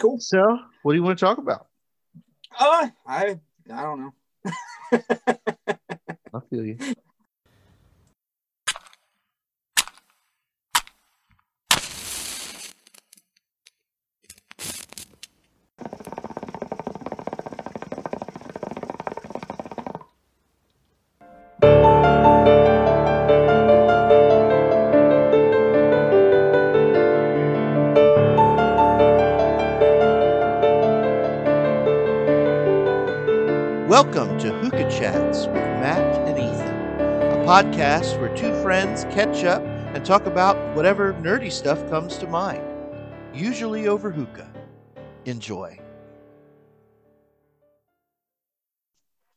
Cool. So, what do you want to talk about? Uh, I I don't know. I feel you. Podcast where two friends catch up and talk about whatever nerdy stuff comes to mind, usually over hookah. Enjoy.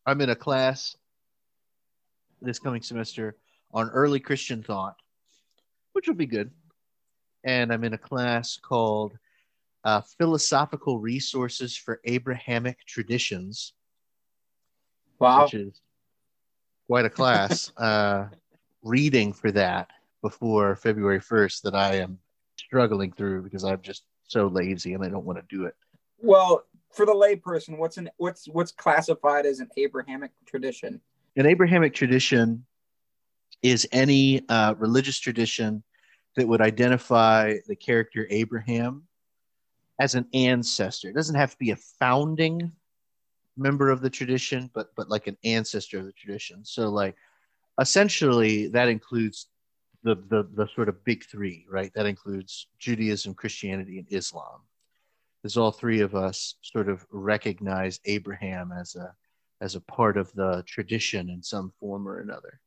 I'm in a class this coming semester on early Christian thought, which will be good. And I'm in a class called uh, Philosophical Resources for Abrahamic Traditions Wow. which is quite a class. uh, reading for that before February 1st that I am struggling through because I'm just so lazy and I don't want to do it. Well, for the layperson, what's an what's what's classified as an Abrahamic tradition? An Abrahamic tradition is any uh, religious tradition that would identify the character Abraham as an ancestor. It doesn't have to be a founding member of the tradition, but but like an ancestor of the tradition. So like essentially that includes the the the sort of big three, right? That includes Judaism, Christianity, and Islam. As all three of us sort of recognize Abraham as a as a part of the tradition in some form or another.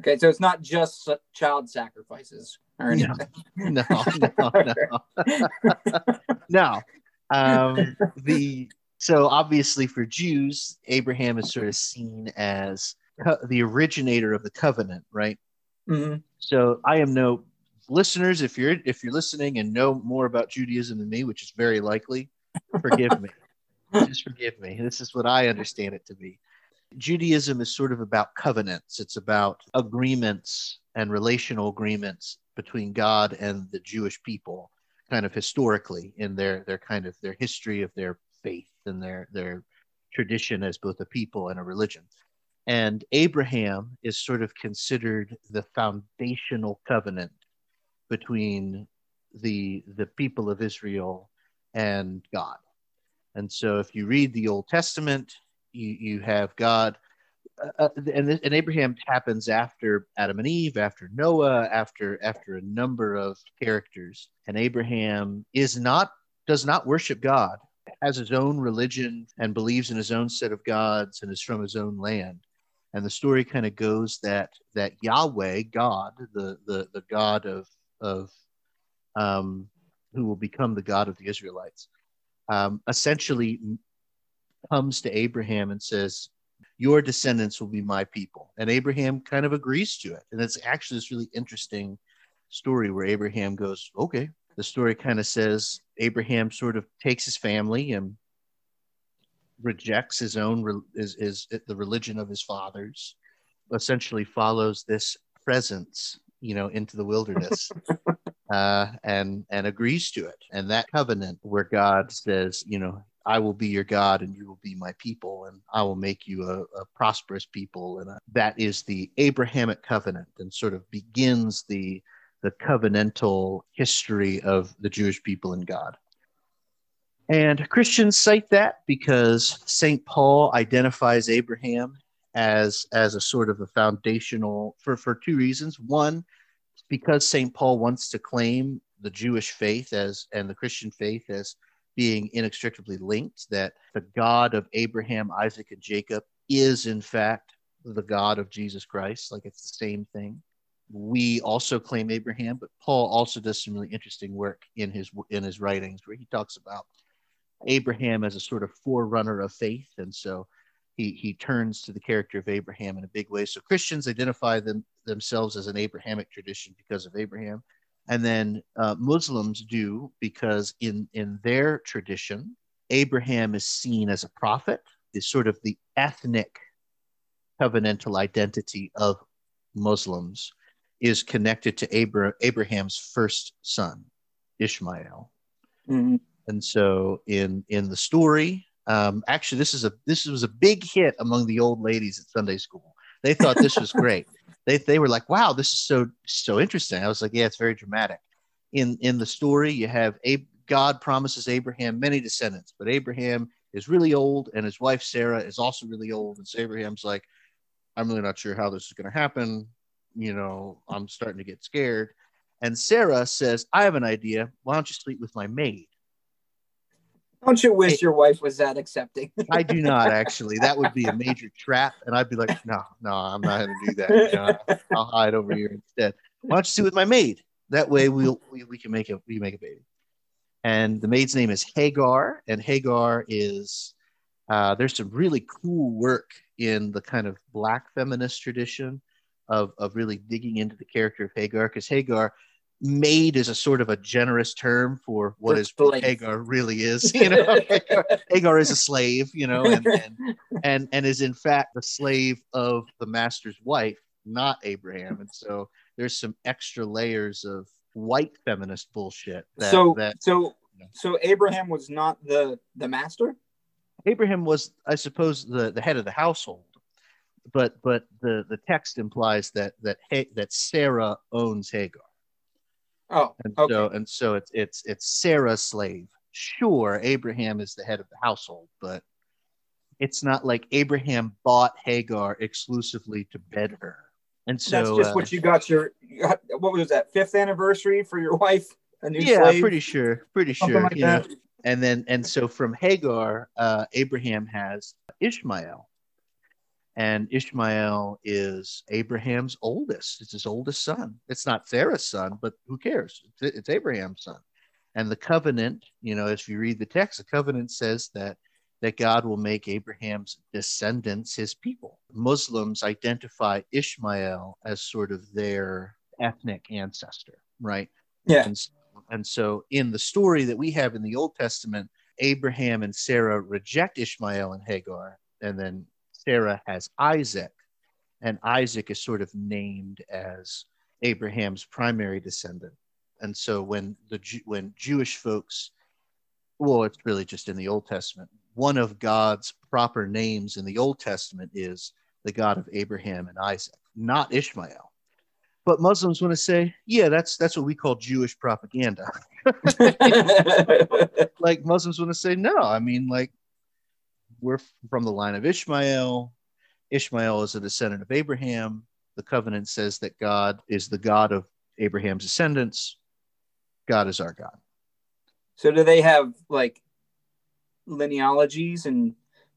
Okay, so it's not just child sacrifices or No. anything. No, no, no. no. Um, the so obviously for Jews, Abraham is sort of seen as co- the originator of the covenant, right? Mhm. So I am no listeners. If you're if you're listening and know more about Judaism than me, which is very likely, forgive me. Just forgive me. This is what I understand it to be. Judaism is sort of about covenants. It's about agreements and relational agreements between God and the Jewish people, kind of historically in their their kind of their history of their faith and their their tradition as both a people and a religion. And Abraham is sort of considered the foundational covenant between the the people of Israel and God. And so if you read the Old Testament, you, you have God, uh, uh, and, and Abraham happens after Adam and Eve, after Noah, after after a number of characters. And Abraham is not does not worship God, has his own religion and believes in his own set of gods and is from his own land. And the story kind of goes that that Yahweh, God, the the the God of of um, who will become the God of the Israelites, um, essentially comes to Abraham and says, Your descendants will be my people. And Abraham kind of agrees to it. And it's actually this really interesting story where Abraham goes, Okay. The story kind of says Abraham sort of takes his family and rejects his own is, is the religion of his fathers, essentially follows this presence, you know, into the wilderness. uh, and and agrees to it. And that covenant where God says, you know, I will be your God and you will be my people, and I will make you a, a prosperous people, and uh that is the Abrahamic covenant, and sort of begins the the covenantal history of the Jewish people and God. And Christians cite that because St. Paul identifies Abraham as as a sort of a foundational for for two reasons. One, because St. Paul wants to claim the Jewish faith as and the Christian faith as being inextricably linked, that the God of Abraham, Isaac, and Jacob is in fact the God of Jesus Christ, like it's the same thing. We also claim Abraham, but Paul also does some really interesting work in his in his writings where he talks about Abraham as a sort of forerunner of faith, and so he he turns to the character of Abraham in a big way. So Christians identify them themselves as an Abrahamic tradition because of Abraham, and then uh, Muslims do because in in their tradition, Abraham is seen as a prophet, is sort of the ethnic covenantal identity of Muslims is connected to Abra- Abraham's first son, Ishmael. Mhm. And so in in the story, um, actually, this is a this was a big hit among the old ladies at Sunday school. They thought this was great. they they were like, "Wow, this is so so interesting." I was like, "Yeah, it's very dramatic." In in the story, you have a God promises Abraham many descendants, but Abraham is really old, and his wife Sarah is also really old, and so Abraham's like, "I'm really not sure how this is going to happen." You know, I'm starting to get scared. And Sarah says, I have an idea. Why don't you sleep with my maid? Don't you wish your wife was that accepting? I do not actually. That would be a major trap, and I'd be like, no, no, I'm not going to do that. You know, I'll hide over here instead. Why don't you sleep with my maid? That way, we'll we, we can make a we make a baby. And the maid's name is Hagar, and Hagar is uh, there's some really cool work in the kind of black feminist tradition of of really digging into the character of Hagar because Hagar maid is a sort of a generous term for what is what Hagar really is. You know, Hagar, Hagar, is a slave, you know, and, and, and and is in fact the slave of the master's wife, not Abraham. And so there's some extra layers of white feminist bullshit. That, so that, so you know. so Abraham was not the the master. Abraham was, I suppose, the the head of the household. But but the the text implies that that that Sarah owns Hagar. Oh, and okay. so and so it's it's it's Sarah's slave. Sure, Abraham is the head of the household, but it's not like Abraham bought Hagar exclusively to bed her. And so that's just uh, what you got your what was that fifth anniversary for your wife? A new yeah, slave? pretty sure, pretty Something sure. Like you that. know, and then and so from Hagar, uh, Abraham has Ishmael, and Ishmael is Abraham's oldest. It's his oldest son. It's not Sarah's son, but who cares? It's, Abraham's son. And the covenant, you know, if you read the text, the covenant says that that God will make Abraham's descendants his people. Muslims identify Ishmael as sort of their ethnic ancestor, right? Yeah. And, and so in the story that we have in the Old Testament, Abraham and Sarah reject Ishmael and Hagar, and then Sarah has Isaac, and Isaac is sort of named as Abraham's primary descendant. And so when the when Jewish folks, well, it's really just in the Old Testament. One of God's proper names in the Old Testament is the God of Abraham and Isaac, not Ishmael. But Muslims want to say, yeah, that's that's what we call Jewish propaganda. like Muslims want to say, no, I mean, like we're from the line of Ishmael. Ishmael is a descendant of Abraham. The covenant says that God is the God of Abraham's descendants. God is our God. So, do they have like linealogies and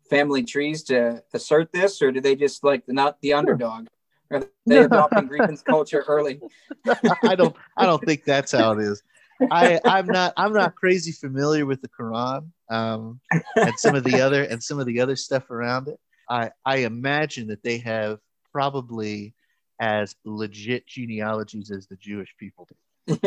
family trees to assert this, or do they just like not the underdog? Are they adopting grievance culture early? I don't. I don't think that's how it is. I, I'm not. I'm not crazy familiar with the Quran um, and some of the other and some of the other stuff around it. I I imagine that they have probably as legit genealogies as the Jewish people do.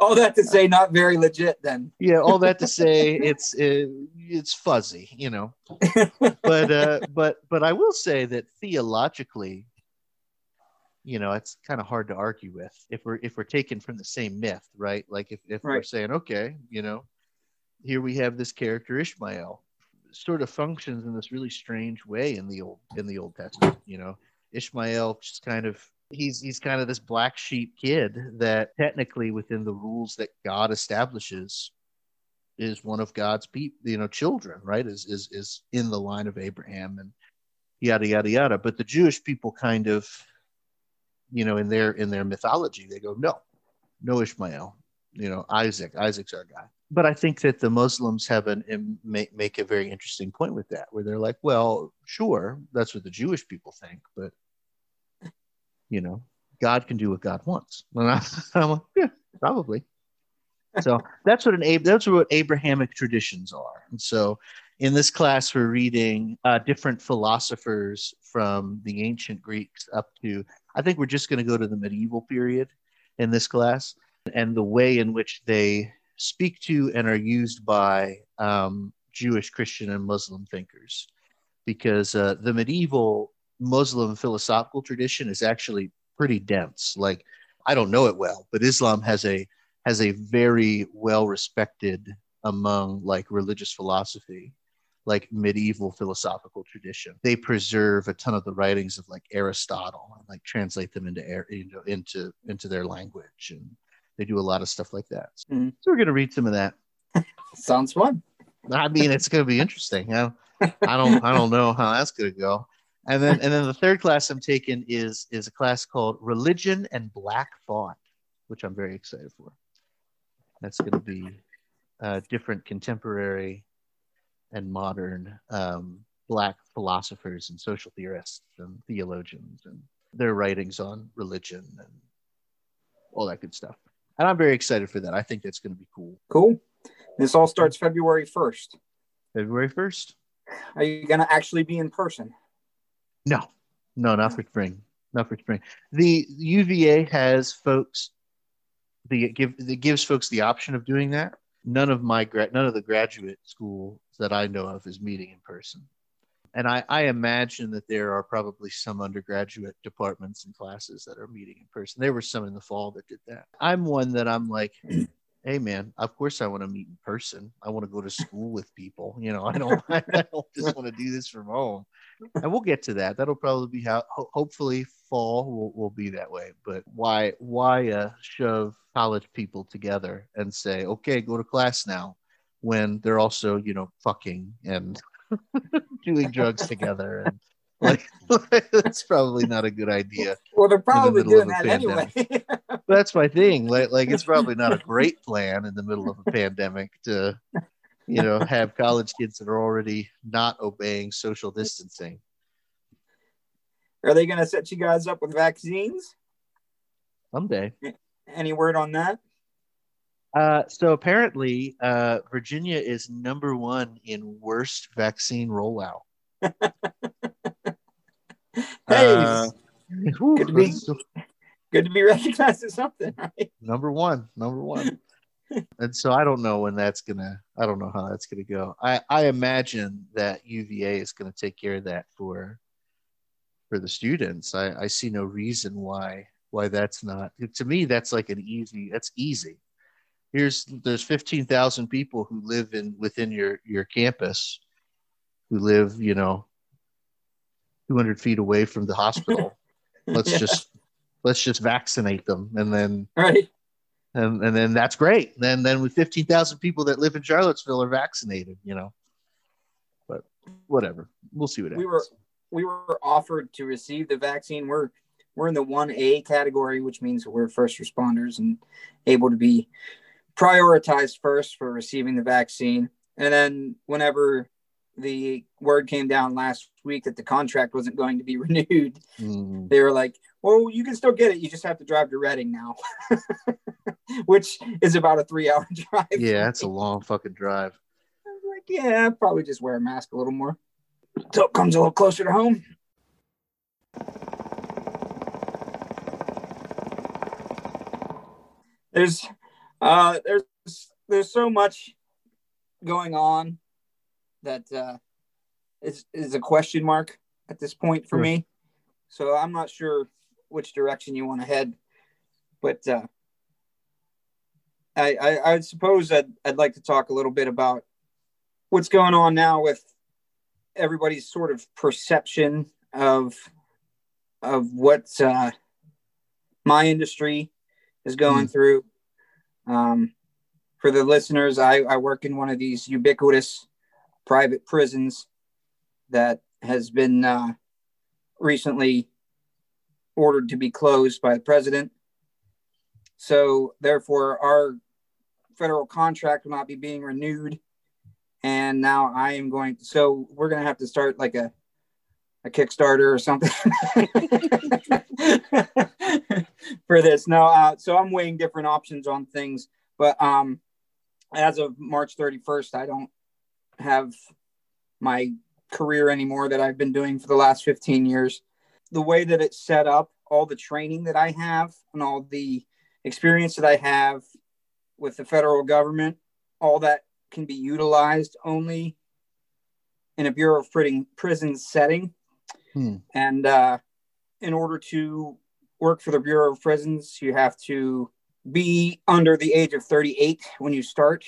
all that to say, not very legit. Then yeah, all that to say, it's it, it's fuzzy, you know. but uh, but but I will say that theologically, you know, it's kind of hard to argue with if we're if we're taken from the same myth, right? Like if, if right. we're saying, okay, you know, here we have this character Ishmael, sort of functions in this really strange way in the old in the Old Testament. You know, Ishmael just kind of he's he's kind of this black sheep kid that technically within the rules that God establishes is one of God's people, you know, children, right? Is is is in the line of Abraham and yada yada yada. But the Jewish people kind of you know, in their in their mythology, they go, no, no Ishmael, you know, Isaac, Isaac's our guy. But I think that the Muslims have an make, make a very interesting point with that, where they're like, well, sure, that's what the Jewish people think, but you know, God can do what God wants. And I, am like, yeah, probably. So that's what an that's what Abrahamic traditions are. And so in this class, we're reading uh, different philosophers from the ancient Greeks up to I think we're just going to go to the medieval period in this class and the way in which they speak to and are used by um, Jewish, Christian, and Muslim thinkers. Because uh, the medieval Muslim philosophical tradition is actually pretty dense. Like, I don't know it well, but Islam has a has a very well respected among like religious philosophy like medieval philosophical tradition. They preserve a ton of the writings of like Aristotle and like translate them into air, you know, into into their language, and they do a lot of stuff like that. So, mm-hmm. so we're gonna read some of that. Sounds fun. I mean, it's gonna be interesting. I, I don't I don't know how that's gonna go. And then and then the third class I'm taking is is a class called Religion and Black Thought, which I'm very excited for. That's going to be uh, different contemporary and modern um, Black philosophers and social theorists and theologians and their writings on religion and all that good stuff. And I'm very excited for that. I think that's going to be cool. Cool. This all starts February 1st. February 1st. Are you going to actually be in person? No, no, not for spring. Not for spring. The UVA has folks. The give it gives folks the option of doing that. None of my grad, none of the graduate schools that I know of is meeting in person. And I, I imagine that there are probably some undergraduate departments and classes that are meeting in person. There were some in the fall that did that. I'm one that I'm like, hey man, of course I want to meet in person. I want to go to school with people. You know, I don't, I don't just want to do this from home. And we'll get to that. That'll probably be how. Ho- hopefully, fall will, will be that way. But why, why uh, shove college people together and say, okay, go to class now, when they're also, you know, fucking and doing drugs together and like that's probably not a good idea. Well, they're probably the doing that pandemic. anyway. that's my thing. Like, like it's probably not a great plan in the middle of a pandemic to, you know, have college kids that are already not obeying social distancing. Are they going to set you guys up with vaccines? Someday. Any word on that? Uh, so apparently, uh, Virginia is number one in worst vaccine rollout. hey, uh, good to be good to be recognized as something, right? Number one, number one. and so I don't know when that's gonna. I don't know how that's gonna go. I I imagine that UVA is gonna take care of that for for the students. I I see no reason why why that's not. To me, that's like an easy. That's easy. Here's there's fifteen thousand people who live in within your your campus, who live you know 200 feet away from the hospital. let's yeah. just let's just vaccinate them, and then right, and and then that's great. Then then with 15,000 people that live in Charlottesville are vaccinated, you know. But whatever, we'll see what happens. We were we were offered to receive the vaccine. We're we're in the one A category, which means we're first responders and able to be prioritized first for receiving the vaccine. And then whenever the word came down last week that the contract wasn't going to be renewed, mm. they were like, "Well, you can still get it. You just have to drive to Reading now," which is about a three-hour drive. Yeah, that's a long fucking drive. I was like, "Yeah, I'd probably just wear a mask a little more until it comes a little closer to home." There's, uh, there's, there's so much going on that uh, is is a question mark at this point for me. So I'm not sure which direction you want to head, but uh, I, I, I suppose I'd I'd like to talk a little bit about what's going on now with everybody's sort of perception of of what uh, my industry is going mm. through. Um, for the listeners, I, I work in one of these ubiquitous private prisons that has been uh, recently ordered to be closed by the president. So, therefore, our federal contract will not be being renewed. And now I am going, so we're going to have to start like a, a Kickstarter or something for this. No, uh, so I'm weighing different options on things. But um, as of March 31st, I don't have my career anymore that I've been doing for the last 15 years. The way that it's set up, all the training that I have and all the experience that I have with the federal government, all that can be utilized only in a Bureau of Prison setting. Hmm. And uh, in order to work for the Bureau of Prisons, you have to be under the age of 38 when you start,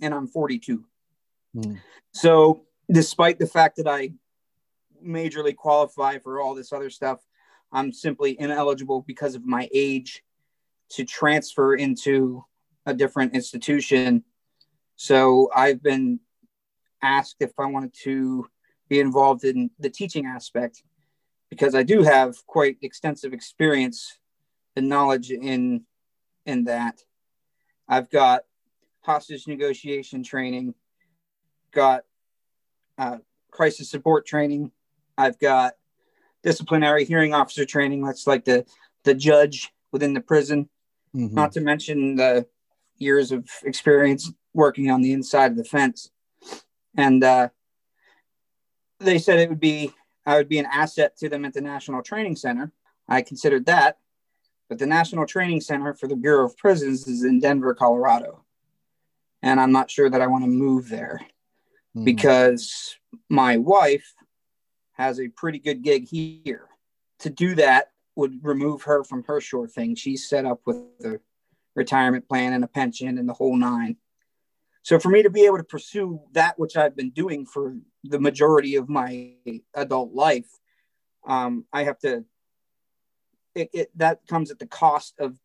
and I'm 42. Hmm. So, despite the fact that I majorly qualify for all this other stuff, I'm simply ineligible because of my age to transfer into a different institution. So, I've been asked if I wanted to be involved in the teaching aspect because I do have quite extensive experience and knowledge in in that. I've got hostage negotiation training, got uh, crisis support training. I've got disciplinary hearing officer training. That's like the the judge within the prison. Mm-hmm. Not to mention the years of experience working on the inside of the fence. And uh, they said it would be I would be an asset to them at the National Training Center. I considered that, but the National Training Center for the Bureau of Prisons is in Denver, Colorado. And I'm not sure that I want to move there mm. because my wife has a pretty good gig here. To do that would remove her from her sure thing. She's set up with a retirement plan and a pension and the whole nine. So for me to be able to pursue that which I've been doing for the majority of my adult life, um, I have to. It, it, that comes at the cost of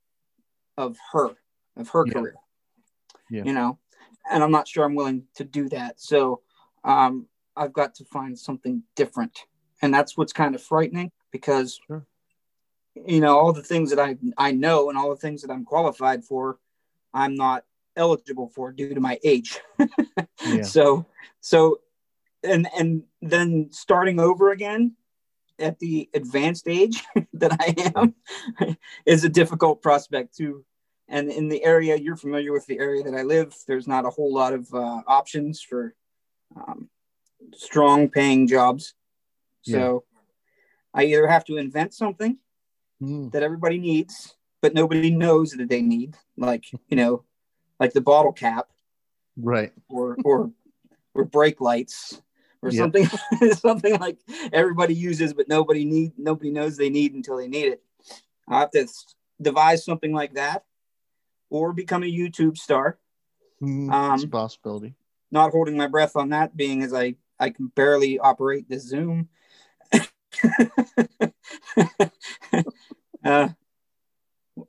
of her of her yeah. career. Yeah. You know, and I'm not sure I'm willing to do that. So um, I've got to find something different, and that's what's kind of frightening because. Sure. You know all the things that I I know and all the things that I'm qualified for, I'm not eligible for due to my age. yeah. So, so, and and then starting over again at the advanced age that I am is a difficult prospect too. And in the area you're familiar with, the area that I live, there's not a whole lot of uh, options for um, strong paying jobs. So yeah. I either have to invent something mm. that everybody needs, but nobody knows that they need, like you know, like the bottle cap, right? Or or or brake lights or something something like everybody uses but nobody need nobody knows they need until they need it. I have to devise something like that, or become a YouTube star. Mm, um, a possibility. Not holding my breath on that, being as I I can barely operate the Zoom. uh,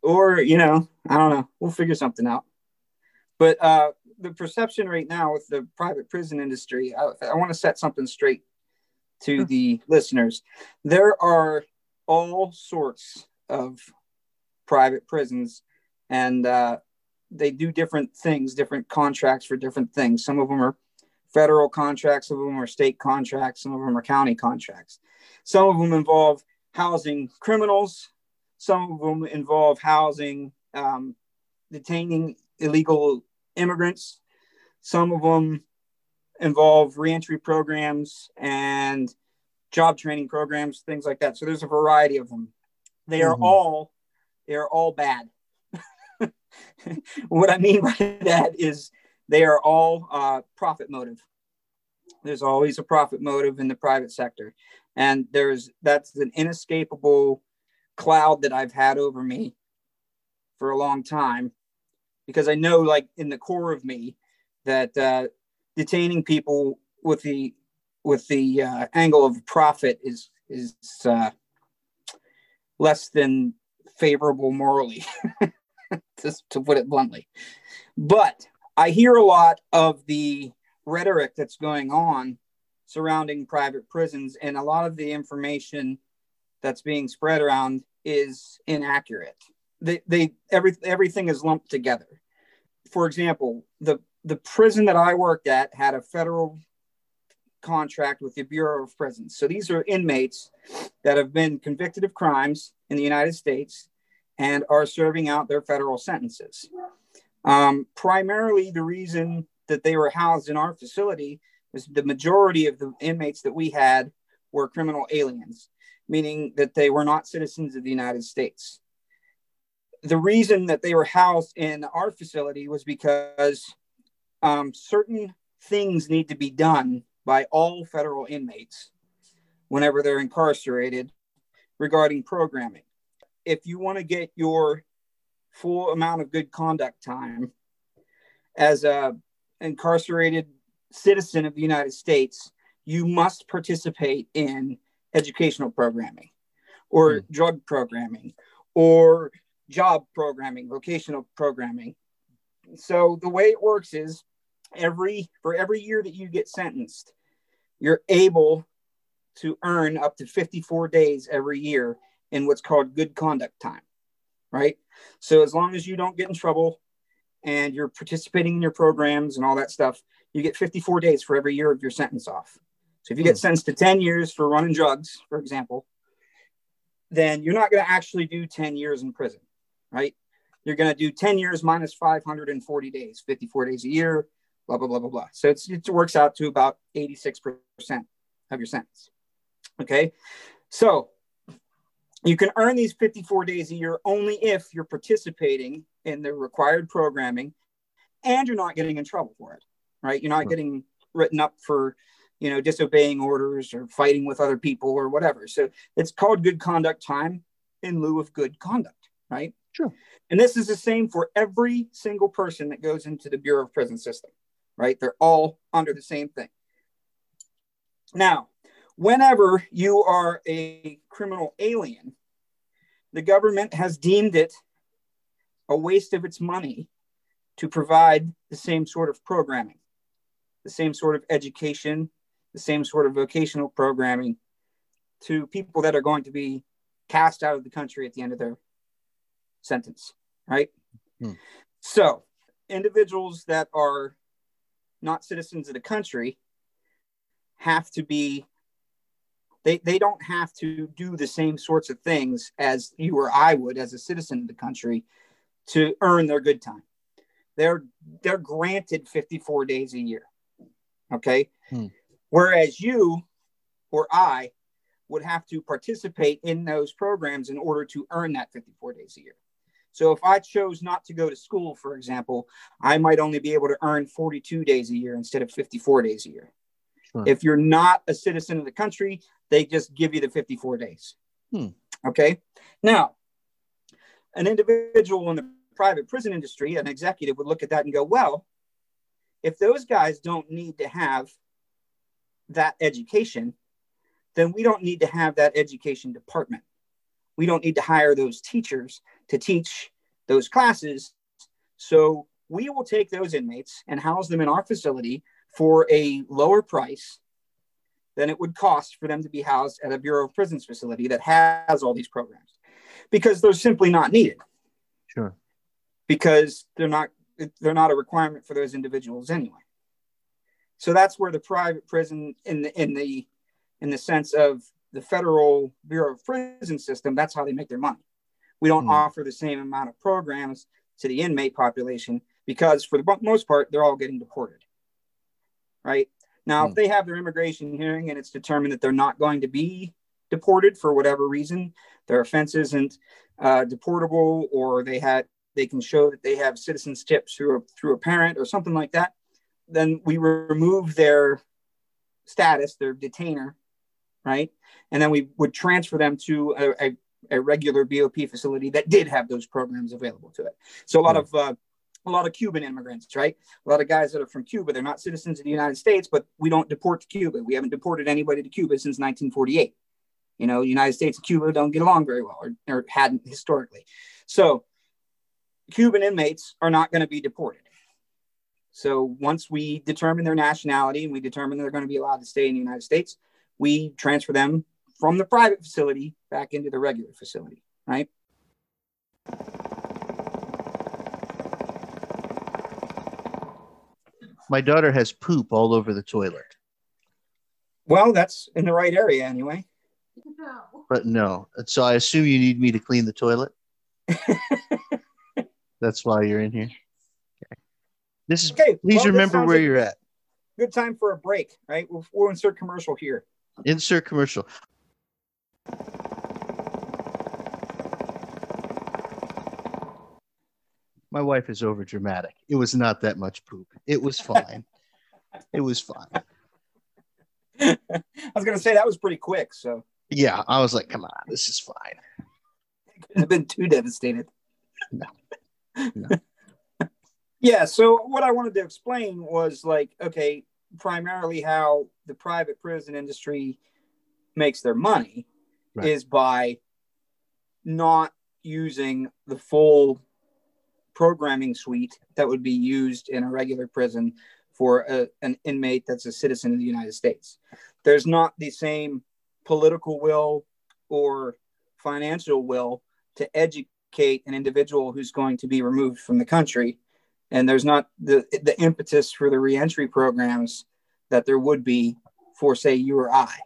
or you know, I don't know. We'll figure something out. But uh, the perception right now with the private prison industry, I, I want to set something straight to the listeners. There are all sorts of private prisons, and uh, they do different things, different contracts for different things. Some of them are federal contracts, some of them are state contracts, some of them are county contracts. Some of them involve housing criminals, some of them involve housing, um, detaining illegal immigrants. Some of them involve reentry programs and job training programs, things like that. So there's a variety of them. They are mm-hmm. all they are all bad. what I mean by that is they are all uh, profit motive. There's always a profit motive in the private sector, and there's that's an inescapable cloud that I've had over me for a long time because I know, like in the core of me, that uh, detaining people with the with the uh, angle of profit is is uh, less than favorable morally, just to put it bluntly. But I hear a lot of the rhetoric that's going on surrounding private prisons, and a lot of the information that's being spread around is inaccurate they, they every, everything is lumped together. For example, the the prison that I worked at had a federal contract with the Bureau of Prisons. So these are inmates that have been convicted of crimes in the United States and are serving out their federal sentences. Um, primarily, the reason that they were housed in our facility was the majority of the inmates that we had were criminal aliens, meaning that they were not citizens of the United States the reason that they were housed in our facility was because um, certain things need to be done by all federal inmates whenever they're incarcerated regarding programming. If you want to get your full amount of good conduct time as a incarcerated citizen of the United States, you must participate in educational programming or mm. drug programming or job programming, vocational programming. So the way it works is every for every year that you get sentenced, you're able to earn up to 54 days every year in what's called good conduct time. Right? So as long as you don't get in trouble and you're participating in your programs and all that stuff, you get 54 days for every year of your sentence off. So if you get hmm. sentenced to 10 years for running drugs, for example, then you're not going to actually do 10 years in prison, right? You're going to do 10 years minus 540 days, 54 days a year, blah, blah, blah, blah, blah. So it works out to about 86% of your sentence. Okay. So you can earn these 54 days a year only if you're participating in the required programming and you're not getting in trouble for it, right? You're not right. getting written up for you know, disobeying orders or fighting with other people or whatever. So it's called good conduct time in lieu of good conduct, right? Sure. And this is the same for every single person that goes into the Bureau of Prison System, right? They're all under the same thing. Now, whenever you are a criminal alien, the government has deemed it a waste of its money to provide the same sort of programming, the same sort of education, the same sort of vocational programming to people that are going to be cast out of the country at the end of their sentence, right? Hmm. So, individuals that are not citizens of the country have to be they, they don't have to do the same sorts of things as you or I would as a citizen of the country to earn their good time. They're they're granted 54 days a year. Okay. Hmm. Whereas you or I would have to participate in those programs in order to earn that 54 days a year. So if I chose not to go to school, for example, I might only be able to earn 42 days a year instead of 54 days a year. Sure. If you're not a citizen of the country, they just give you the 54 days. Hmm. Okay. Now, an individual in the private prison industry, an executive would look at that and go, well, if those guys don't need to have that education, then we don't need to have that education department. We don't need to hire those teachers to teach those classes. So we will take those inmates and house them in our facility for a lower price than it would cost for them to be housed at a Bureau of Prisons facility that has all these programs because they're simply not needed. Sure. Because they're not they're not a requirement for those individuals anyway. So that's where the private prison in the in the in the sense of the federal Bureau of Prison system, that's how they make their money. We don't mm. offer the same amount of programs to the inmate population because for the most part, they're all getting deported. Right. Now, mm. if hmm. they have their immigration hearing and it's determined that they're not going to be deported for whatever reason, their offense isn't uh, deportable, or they had they can show that they have citizens tips through a, through a parent or something like that, then we remove their status, their detainer, right? And then we would transfer them to a, a, a, regular BOP facility that did have those programs available to it. So a lot of uh, a lot of Cuban immigrants, right? A lot of guys that are from Cuba, they're not citizens of the United States, but we don't deport to Cuba. We haven't deported anybody to Cuba since 1948. You know, the United States and Cuba don't get along very well, or, or hadn't historically. So Cuban inmates are not going to be deported. So once we determine their nationality and we determine they're going to be allowed to stay in the United States, we transfer them from the private facility back into the regular facility, right? My daughter has poop all over the toilet. Well, that's in the right area anyway. No. But no. So I assume you need me to clean the toilet? that's why you're in here. Okay. This is okay. Please well, remember where you're at. Good time for a break, right? We'll, we'll insert commercial here. Insert commercial. My wife is over dramatic. It was not that much poop. It was fine. it was fine. I was gonna say that was pretty quick. So yeah, I was like, come on, this is fine. Couldn't have been too devastated. No. Yeah. yeah. So what I wanted to explain was like, okay, primarily how the private prison industry makes their money right. is by not using the full programming suite that would be used in a regular prison for a, an inmate that's a citizen of the United States. There's not the same political will or financial will to educate an individual who's going to be removed from the country. And there's not the, the impetus for the reentry programs that there would be for, say, you or I.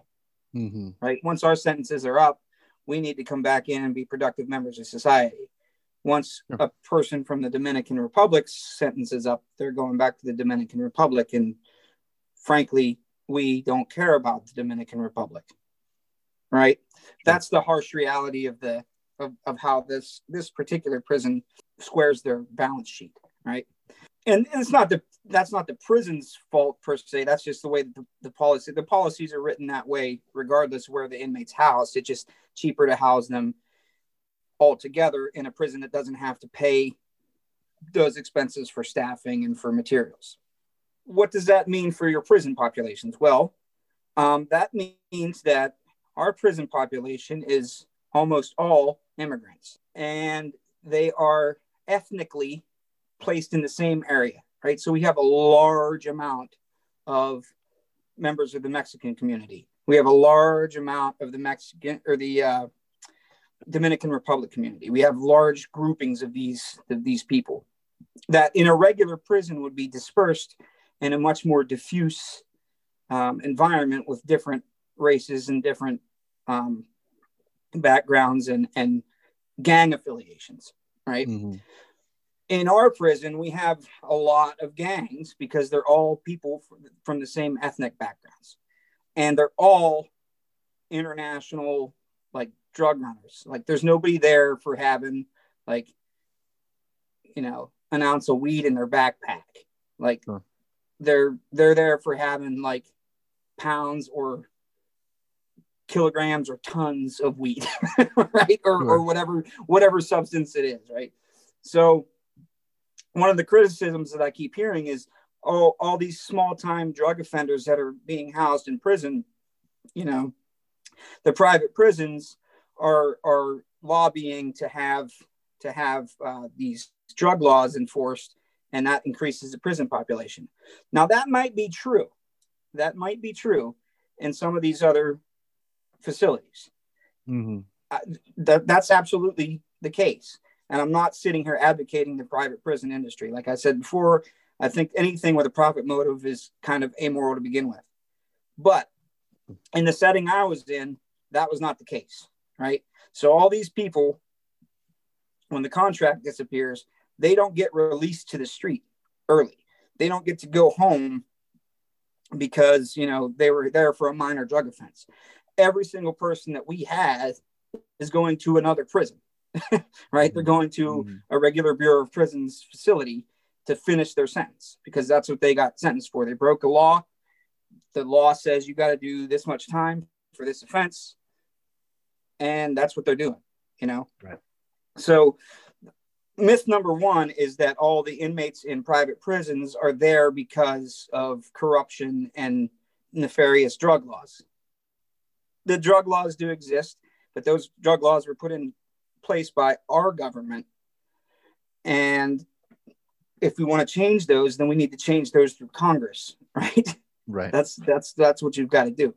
Mm-hmm. Right. Once our sentences are up, we need to come back in and be productive members of society. Once a person from the Dominican Republic's sentence is up, they're going back to the Dominican Republic. And frankly, we don't care about the Dominican Republic. Right. That's the harsh reality of the of, of how this this particular prison squares their balance sheet. Right. And, and it's not the that's not the prison's fault per se. That's just the way the, the policy the policies are written that way, regardless where the inmates housed. It's just cheaper to house them all together in a prison that doesn't have to pay those expenses for staffing and for materials. What does that mean for your prison populations? Well, um, that means that our prison population is almost all immigrants, and they are ethnically placed in the same area right? So we have a large amount of members of the Mexican community. We have a large amount of the Mexican or the uh, Dominican Republic community. We have large groupings of these of these people that in a regular prison would be dispersed in a much more diffuse um, environment with different races and different um, backgrounds and and gang affiliations, right? Mm-hmm in our prison, we have a lot of gangs because they're all people from the same ethnic backgrounds, and they're all international like drug runners. Like, there's nobody there for having like, you know, an ounce of weed in their backpack. Like, huh. they're they're there for having like pounds or kilograms or tons of weed, right? Or, sure. or whatever whatever substance it is, right? So one of the criticisms that I keep hearing is, oh, all these small time drug offenders that are being housed in prison, you know, the private prisons are are lobbying to have to have uh, these drug laws enforced, and that increases the prison population. Now that might be true. That might be true in some of these other facilities. Mm-hmm. Uh, that, that's absolutely the case. And I'm not sitting here advocating the private prison industry. Like I said before, I think anything with a profit motive is kind of amoral to begin with. But in the setting I was in, that was not the case, right? So all these people, when the contract disappears, they don't get released to the street early. They don't get to go home because you know they were there for a minor drug offense. Every single person that we had is going to another prison. right? They're going to mm-hmm. a regular Bureau of Prisons facility to finish their sentence because that's what they got sentenced for. They broke a law. The law says you got to do this much time for this offense. And that's what they're doing, you know? Right. So, myth number one is that all the inmates in private prisons are there because of corruption and nefarious drug laws. The drug laws do exist, but those drug laws were put in place by our government. And if we want to change those, then we need to change those through Congress, right? Right. That's that's that's what you've got to do.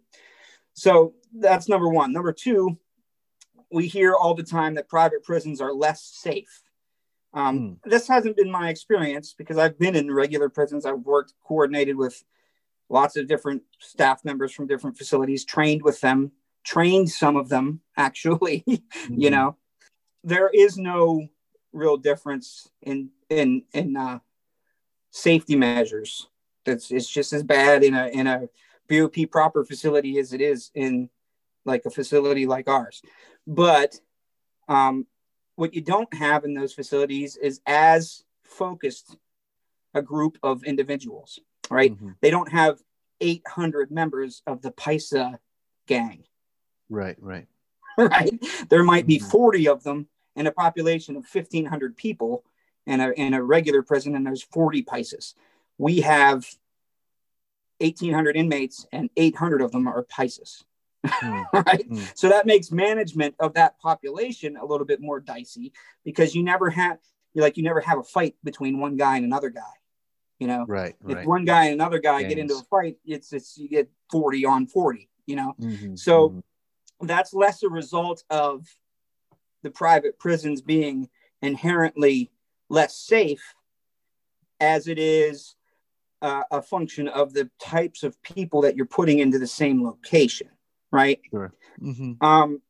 So that's number one. Number two, we hear all the time that private prisons are less safe. Um, mm. This hasn't been my experience because I've been in regular prisons. I've worked coordinated with lots of different staff members from different facilities, trained with them, trained some of them actually, mm-hmm. you know there is no real difference in in in uh, safety measures. It's it's just as bad in a in a BOP proper facility as it is in like a facility like ours. But um, what you don't have in those facilities is as focused a group of individuals, right? Mm-hmm. They don't have 800 members of the Paisa gang. Right, right. right. There might be mm-hmm. 40 of them in a population of 1,500 people in a, in a regular prison and there's 40 Paisas. We have 1,800 inmates and 800 of them are Paisas. Mm. right. Mm. So that makes management of that population a little bit more dicey because you never have, you like, you never have a fight between one guy and another guy. You know, right. If right. one guy and another guy Gangs. get into a fight, it's, it's, you get 40 on 40, you know? Mm-hmm. So mm-hmm. that's less a result of the private prisons being inherently less safe as it is uh, a function of the types of people that you're putting into the same location, right? Sure. Mm-hmm. Um,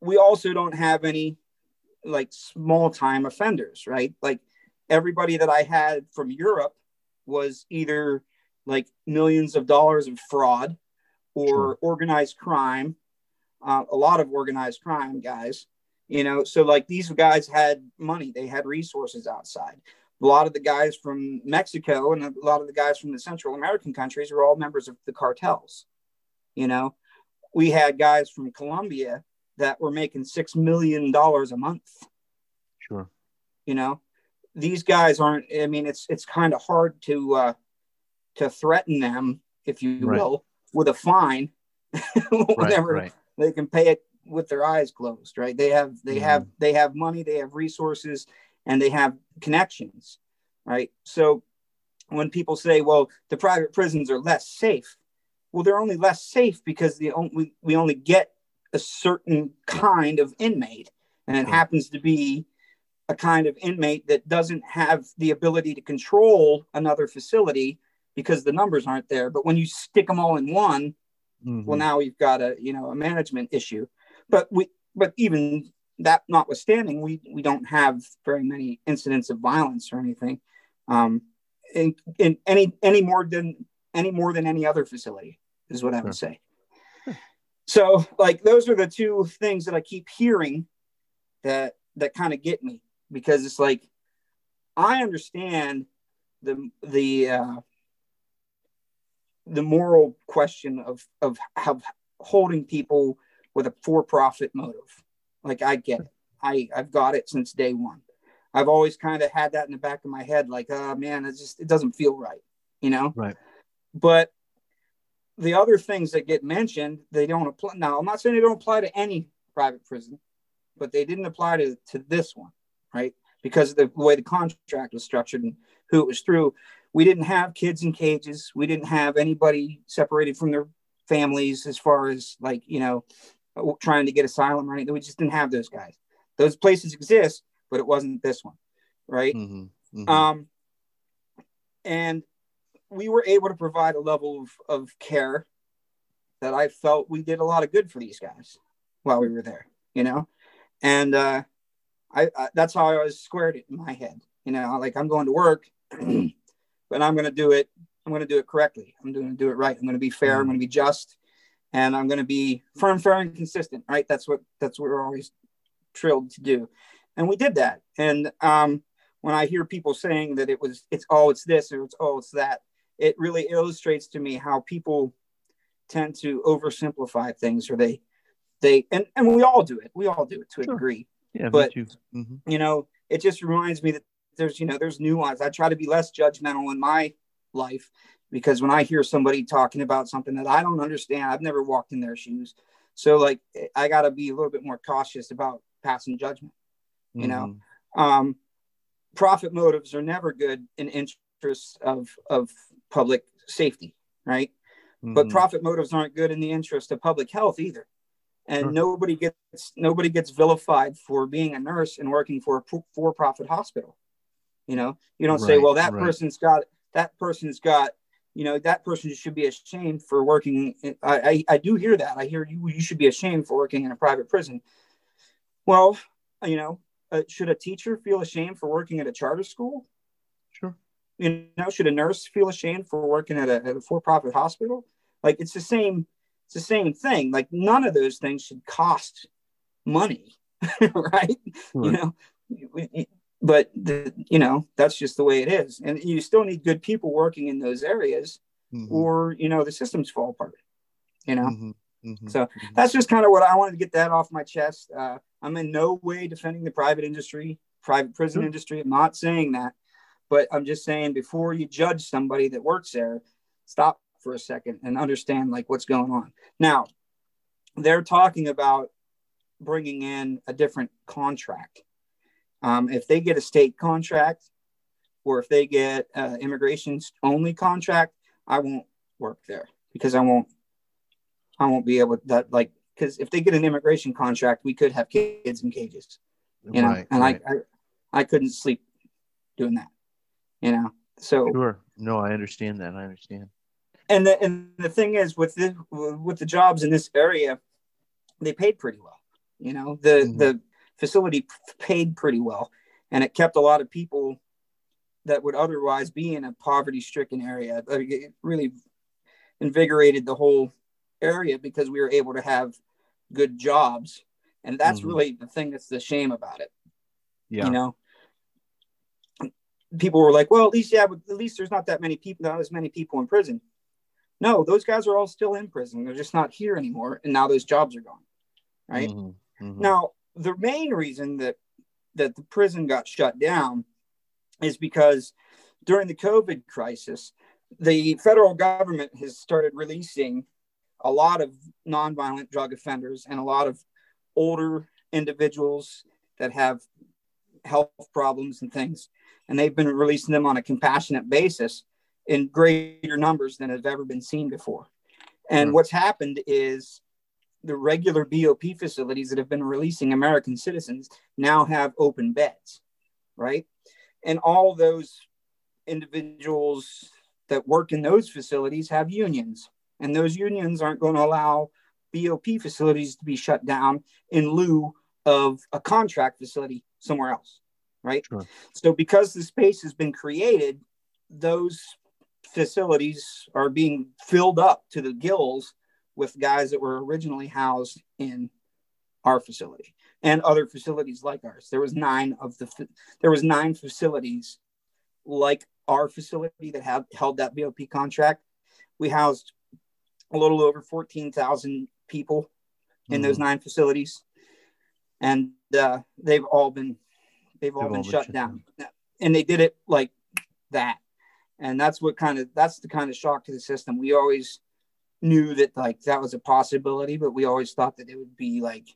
we also don't have any like small time offenders, right? Like everybody that I had from Europe was either like millions of dollars of fraud or sure. organized crime, uh, a lot of organized crime guys, you know so like these guys had money they had resources outside a lot of the guys from mexico and a lot of the guys from the central american countries were all members of the cartels you know we had guys from colombia that were making six million dollars a month. Sure. You know these guys aren't i mean it's it's kind of hard to uh to threaten them if you right. will with a fine whenever right, right. they can pay it with their eyes closed right? They have they mm have they have money they have resources and they have connections right? So when people say well the private prisons are less safe well they're only less safe because the only, we only get a certain kind of inmate. And it happens to be a kind of inmate that doesn't have the ability to control another facility because the numbers aren't there. But when you stick them all in one mm-hmm. well now we've got a you know a management issue. But we but even that notwithstanding, we we don't have very many incidents of violence or anything, um, in, in any any more than any more than any other facility is what I would hmm. say. Hmm. So like those are the two things that I keep hearing that that kind of get me because it's like I understand the the uh, the moral question of of how holding people with a for-profit motive. Like I get it. I I've got it since day one. I've always kind of had that in the back of my head, like, oh man, it just it doesn't feel right, you know. Right. But the other things that get mentioned, they don't apply. Now, I'm not saying they don't apply to any private prison, but they didn't apply to to this one, right? Because of the way the contract was structured and who it was through. We didn't have kids in cages. We didn't have anybody separated from their families as far as like you know trying to get asylum or anything. We just didn't have those guys. Those places exist, but it wasn't this one, right? Mm-hmm, mm-hmm. Um, and we were able to provide a level of, of care that I felt we did a lot of good for these guys while we were there, you know? And uh, I, I that's how I always squared it in my head, you know, like I'm going to work, but I'm going to do it. I'm going to do it correctly. I'm going to do it right. I'm going to be fair. Mm-hmm. I'm going to be just and I'm going to be firm, fair, and consistent. Right? That's what that's what we're always trilled to do, and we did that. And um, when I hear people saying that it was it's oh it's this or it's oh it's that, it really illustrates to me how people tend to oversimplify things, or they they and and we all do it. We all do it to sure. a degree. Yeah, but mm-hmm. you know, it just reminds me that there's you know there's nuance. I try to be less judgmental in my life because when I hear somebody talking about something that I don't understand, I've never walked in their shoes. So like I got to be a little bit more cautious about passing judgment. You mm-hmm. know, um, profit motives are never good in interest of of public safety, right? Mm-hmm. But profit motives aren't good in the interest of public health either. And sure. nobody gets nobody gets vilified for being a nurse and working for a for-profit hospital. You know, you don't right, say, "Well, that right. person's got that person's got you know that person should be ashamed for working I, I, I do hear that i hear you you should be ashamed for working in a private prison well you know uh, should a teacher feel ashamed for working at a charter school sure you know should a nurse feel ashamed for working at a, at a for-profit hospital like it's the same it's the same thing like none of those things should cost money right you know but the, you know that's just the way it is and you still need good people working in those areas mm-hmm. or you know the systems fall apart you know mm-hmm. Mm-hmm. so mm-hmm. that's just kind of what i wanted to get that off my chest uh, i'm in no way defending the private industry private prison Sure. industry. I'm not saying that, but I'm just saying before you judge somebody that works there, stop for a second and understand like what's going on. Now, they're talking about bringing in a different contract. Um, if they get a state contract, or if they get uh, immigration only contract, I won't work there because I won't. I won't be able to that like because if they get an immigration contract, we could have kids in cages, you know, right, and right. I, I I couldn't sleep doing that, you know. So Sure. No, I understand that. I understand. and the and the thing is with the with the jobs in this area, they paid pretty well. You know, the Mhm. the facility paid pretty well, and it kept a lot of people that would otherwise be in a poverty stricken area. Like, It really invigorated the whole area because we were able to have good jobs, and that's Mhm. really the thing that's the shame about it. Yeah. You know, people were like, "Well, at least yeah, but at least there's not that many people, not as many people in prison." No, those guys are all still in prison. They're just not here anymore, and now those jobs are gone. Right Mhm, mhm. now, the main reason that that the prison got shut down is because during the COVID crisis, the federal government has started releasing a lot of nonviolent drug offenders and a lot of older individuals that have health problems and things. And they've been releasing them on a compassionate basis in greater numbers than have ever been seen before. And Hmm. what's happened is the regular BOP facilities that have been releasing American citizens now have open beds, right? And all those individuals that work in those facilities have unions, and those unions aren't going to allow BOP facilities to be shut down in lieu of a contract facility somewhere else, right? Sure. So, because the space has been created, those facilities are being filled up to the gills with guys that were originally housed in our facility and other facilities like ours. There was nine of the there was nine facilities like our facility that have held that BOP contract. We housed a little over 14,000 people in those Mhm. nine facilities and uh, they've all been they've all They've been all been shut shut down. And they did it like that. And that's what kind of that's the kind of shock to the system. We always knew that like that was a possibility but we always thought that it would be like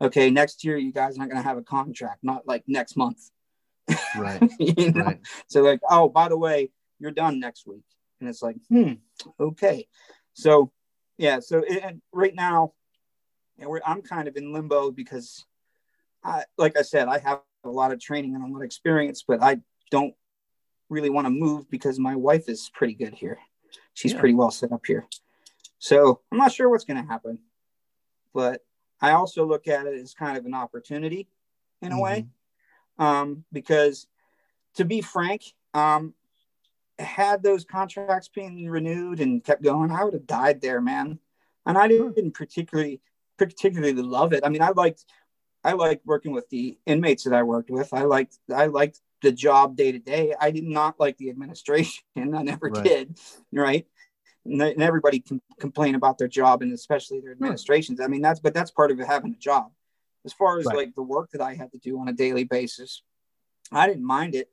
okay next year you guys aren't going to have a contract not like next month. Right. you know? Right. so like oh by the way you're done next week. And it's like hmm okay. So yeah so it, and right now and we're, i'm kind of in limbo because i like i said i have a lot of training and a lot of experience but i don't really want to move because my wife is pretty good here she's Yeah. pretty well set up here so i'm not sure what's going to happen but i also look at it as kind of an opportunity in a way um, because to be frank, um, had those contracts been renewed and kept going, I would have died there, man. And I didn't particularly particularly love it. I mean, I liked I liked working with the inmates that I worked with. I liked I liked the job day to day. I did not like the administration. I never Right. did. Right. And, and everybody can complain about their job and especially their administrations. I mean, that's but that's part of having a job. As far as Right. like the work that I had to do on a daily basis, I didn't mind it,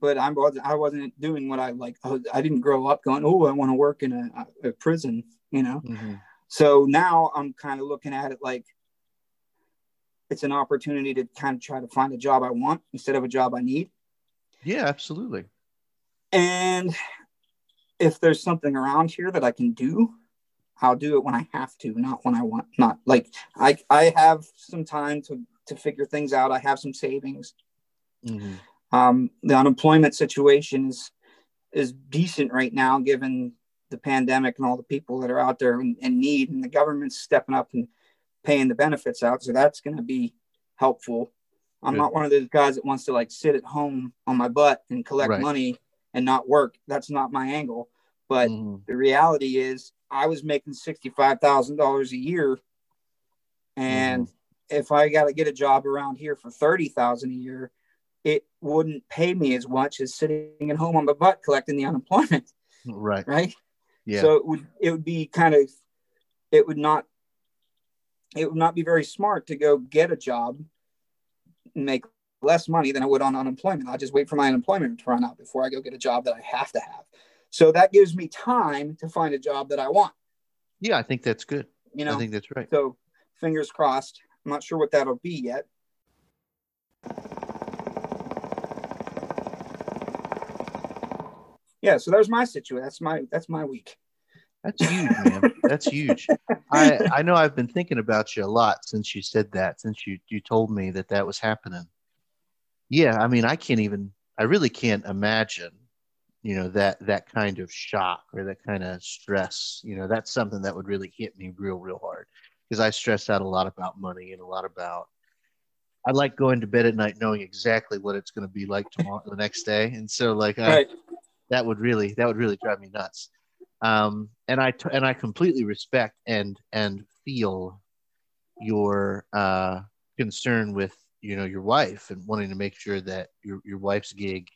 but I wasn't I wasn't doing what I like. I, didn't grow up going, oh, I want to work in a, a prison, you know. Mhm. So now I'm kind of looking at it like it's an opportunity to kind of try to find a job I want instead of a job I need. Yeah, absolutely. And if there's something around here that I can do, I'll do it when I have to, not when I want. Not like I I have some time to to figure things out. I have some savings. Mhm. Um, the unemployment situation is is decent right now, given the pandemic and all the people that are out there in, in need, and the government's stepping up and paying the benefits out. So that's going to be helpful. I'm Good. not one of those guys that wants to like sit at home on my butt and collect Right. money and not work. That's not my angle. But Mhm. the reality is, I was making sixty-five thousand dollars a year, and if I got to get a job around here for thirty thousand a year, it wouldn't pay me as much as sitting at home on my butt collecting the unemployment, Right. right? Yeah. So it would it would be kind of it would not it would not be very smart to go get a job, and make less money than I would on unemployment. I'll just wait for my unemployment to run out before I go get a job that I have to have. So that gives me time to find a job that I want. Yeah, I think that's good. You know, I think that's right. So fingers crossed. I'm not sure what that'll be yet. Yeah, so there's my situation. That's my that's my week. That's huge, man. That's huge. I I know I've been thinking about you a lot since you said that. Since you you told me that that was happening. Yeah, I mean, I can't even. I really can't imagine. You know that that kind of shock or that kind of stress. You know, that's something that would really hit me real, real hard because I stress out a lot about money and a lot about. I like going to bed at night knowing exactly what it's going to be like tomorrow, the next day, and so like I, right. that would really that would really drive me nuts um, and I t- and I completely respect and and feel your uh, concern with you know your wife and wanting to make sure that your your wife's gig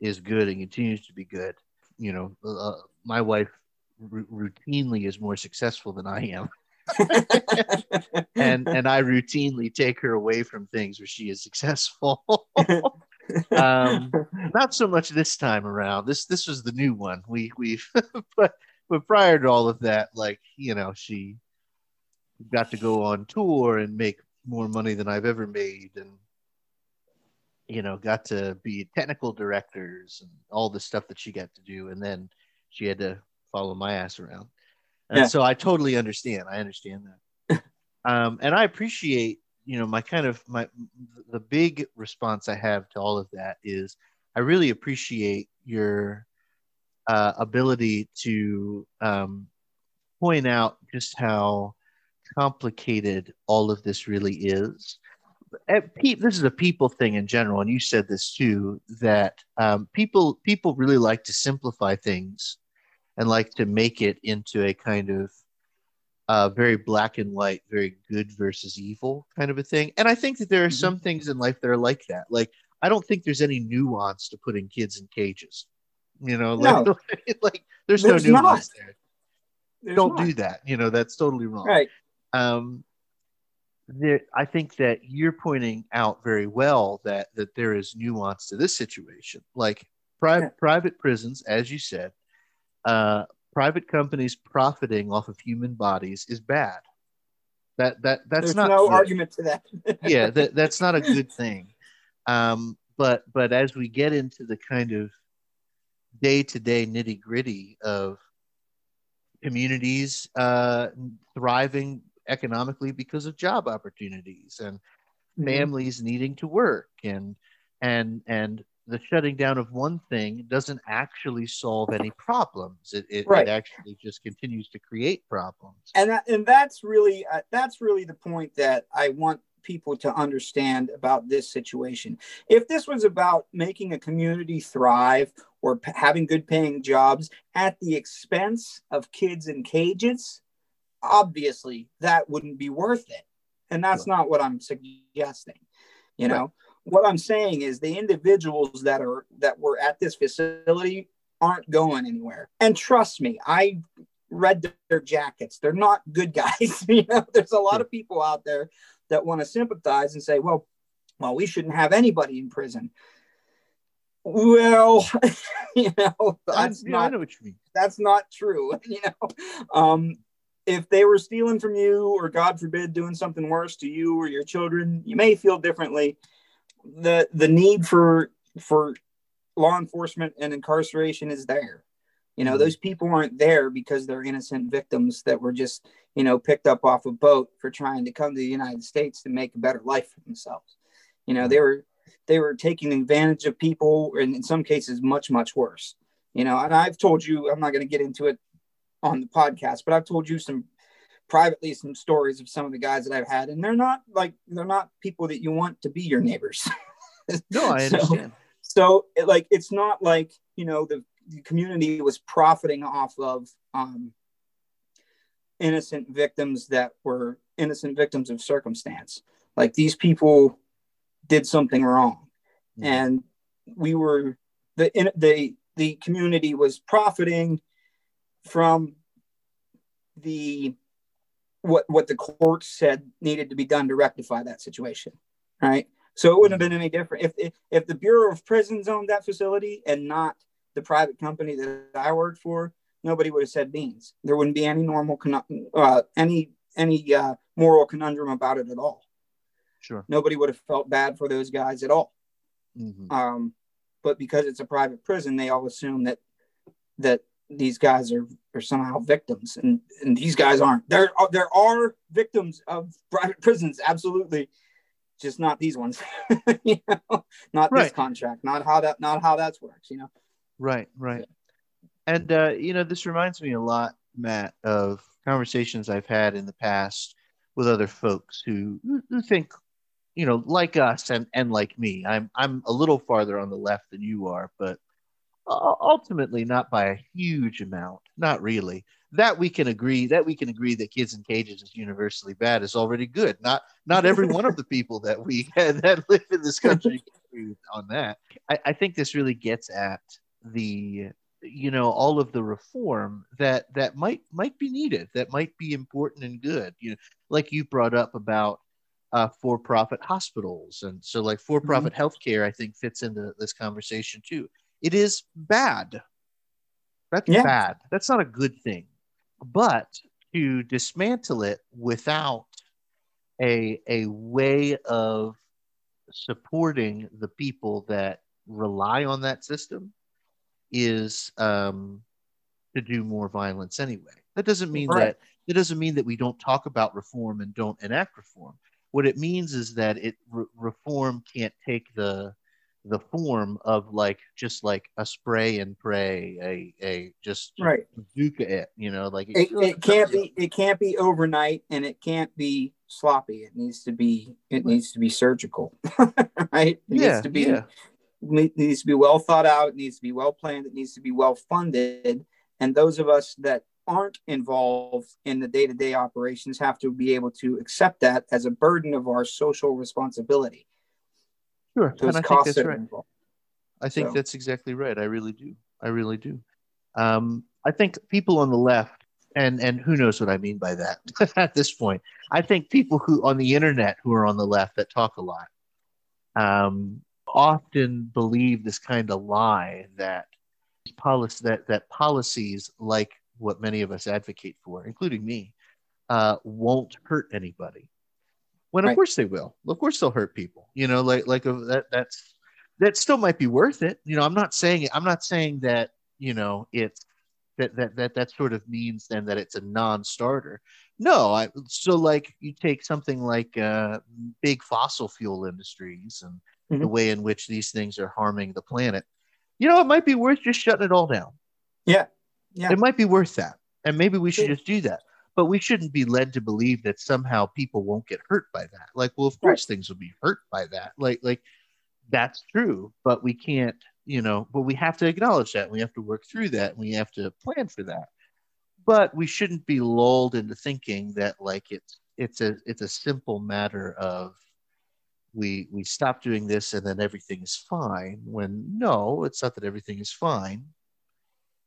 is good and continues to be good. You know, uh, my wife r- routinely is more successful than I am. and and I routinely take her away from things where she is successful. um, not so much this time around. This this was the new one. We we but but prior to all of that, like you know, she got to go on tour and make more money than I've ever made, and you know, got to be technical directors and all the stuff that she got to do, and then she had to follow my ass around. And yeah. so I totally understand. I understand that. um, and I appreciate you know my kind of my the big response i have to all of that is i really appreciate your uh, ability to um, point out just how complicated all of this really is. Eh, this is a people thing in general and you said this too that um, people people really like to simplify things and like to make it into a kind of uh, very black and white, very good versus evil kind of a thing. And I think that there are mm-hmm. some things in life that are like that. Like I don't think there's any nuance to putting kids in cages. You know, like, no. like there's, there's, no nuance not. there. There's don't not. do that. You know, that's totally wrong. Right. Um, there, I think that you're pointing out very well that that there is nuance to this situation. Like private yeah. private prisons, as you said, uh, private companies profiting off of human bodies is bad. That that that's There's not no good. argument to that. yeah, that, that's not a good thing. Um, but but as we get into the kind of day to day nitty gritty of communities uh, thriving economically because of job opportunities and mm-hmm. families needing to work and and and the shutting down of one thing doesn't actually solve any problems. It, it, right. it actually just continues to create problems. And that, and that's really uh, that's really the point that I want people to understand about this situation. If this was about making a community thrive or p- having good paying jobs at the expense of kids in cages, obviously that wouldn't be worth it. And that's sure. not what I'm suggesting. You know, what I'm saying is the individuals that are that were at this facility aren't going anywhere. And trust me, I read their jackets. They're not good guys. you know, there's a lot of people out there that want to sympathize and say, well, well, we shouldn't have anybody in prison. Well, you know, that's yeah, not, know what you. That's not true. You know, um, if they were stealing from you, or God forbid, doing something worse to you or your children, you may feel differently the the need for for law enforcement and incarceration is there. You know, mm-hmm. those people aren't there because they're innocent victims that were just, you know, picked up off a boat for trying to come to the United States to make a better life for themselves. You know, they were they were taking advantage of people and in some cases much, much worse. You know, and I've told you, I'm not going to get into it on the podcast, but I've told you some privately some stories of some of the guys that I've had, and they're not like they're not people that you want to be your neighbors. no, I understand. So, so it, like it's not like you know the, the community was profiting off of um, innocent victims that were innocent victims of circumstance. Like these people did something wrong, mm-hmm. and we were the in, the the community was profiting from the what what the court said needed to be done to rectify that situation right So it wouldn't have been any different if, if if the Bureau of Prisons owned that facility and not the private company that I worked for. Nobody would have said beans. There wouldn't be any normal uh, any any uh, moral conundrum about it at all. Sure. Nobody would have felt bad for those guys at all. Mhm. Um, but because it's a private prison, they all assume that that these guys are, are somehow victims, and and these guys aren't. There are there are victims of private prisons, absolutely, just not these ones. you know, not this contract, not how that not how that works. You know. Right, right. And uh, you know, this reminds me a lot, Matt, of conversations I've had in the past with other folks who who think, you know, like us and and like me. I'm I'm a little farther on the left than you are, but ultimately not by a huge amount. Not really. That we can agree that we can agree that kids in cages is universally bad is already good. Not not every one of the people that we that live in this country on that. I, I think this really gets at the you know all of the reform that that might might be needed that might be important and good you know like you brought up about uh, for-profit hospitals and so like for-profit healthcare i think fits into this conversation too it is bad that's Yeah. bad that's not a good thing but to dismantle it without a a way of supporting the people that rely on that system is um, to do more violence anyway. That doesn't mean Right. that that doesn't mean that we don't talk about reform and don't enact reform. What it means is that it re- reform can't take the the form of like just like a spray and pray, a a just Right. bazooka it, you know, like It, it can't be it can't be overnight and it can't be sloppy. It needs to be it needs to be surgical. right? It yeah, needs to be yeah, needs to be well thought out, it needs to be well planned, it needs to be well funded. And those of us that aren't involved in the day-to-day operations have to be able to accept that as a burden of our social responsibility. Sure. And I think that's right. involved. I think So- that's exactly right. I really do. I really do. Um, I think people on the left, and and who knows what I mean by that at this point. I think people who on the internet who are on the left that talk a lot, um, often believe this kind of lie that policy that that policies like what many of us advocate for, including me, uh, won't hurt anybody. When of course they will. Of course they'll hurt people. You know, like like uh, that that's that still might be worth it. You know, I'm not saying I'm not saying that you know it's that that that that sort of means then that it's a non-starter. No, I so like you take something like uh, big fossil fuel industries and the Mhm. way in which these things are harming the planet. You know, it might be worth just shutting it all down. Yeah. Yeah. It might be worth that, and maybe we should just do that. But we shouldn't be led to believe that somehow people won't get hurt by that. Like, well, of course things will be hurt by that. Like, like that's true, but we can't, you know, but we have to acknowledge that. We have to work through that. And we have to plan for that. But we shouldn't be lulled into thinking that like it's it's a it's a simple matter of we we stop doing this and then everything is fine. When no, it's not that everything is fine.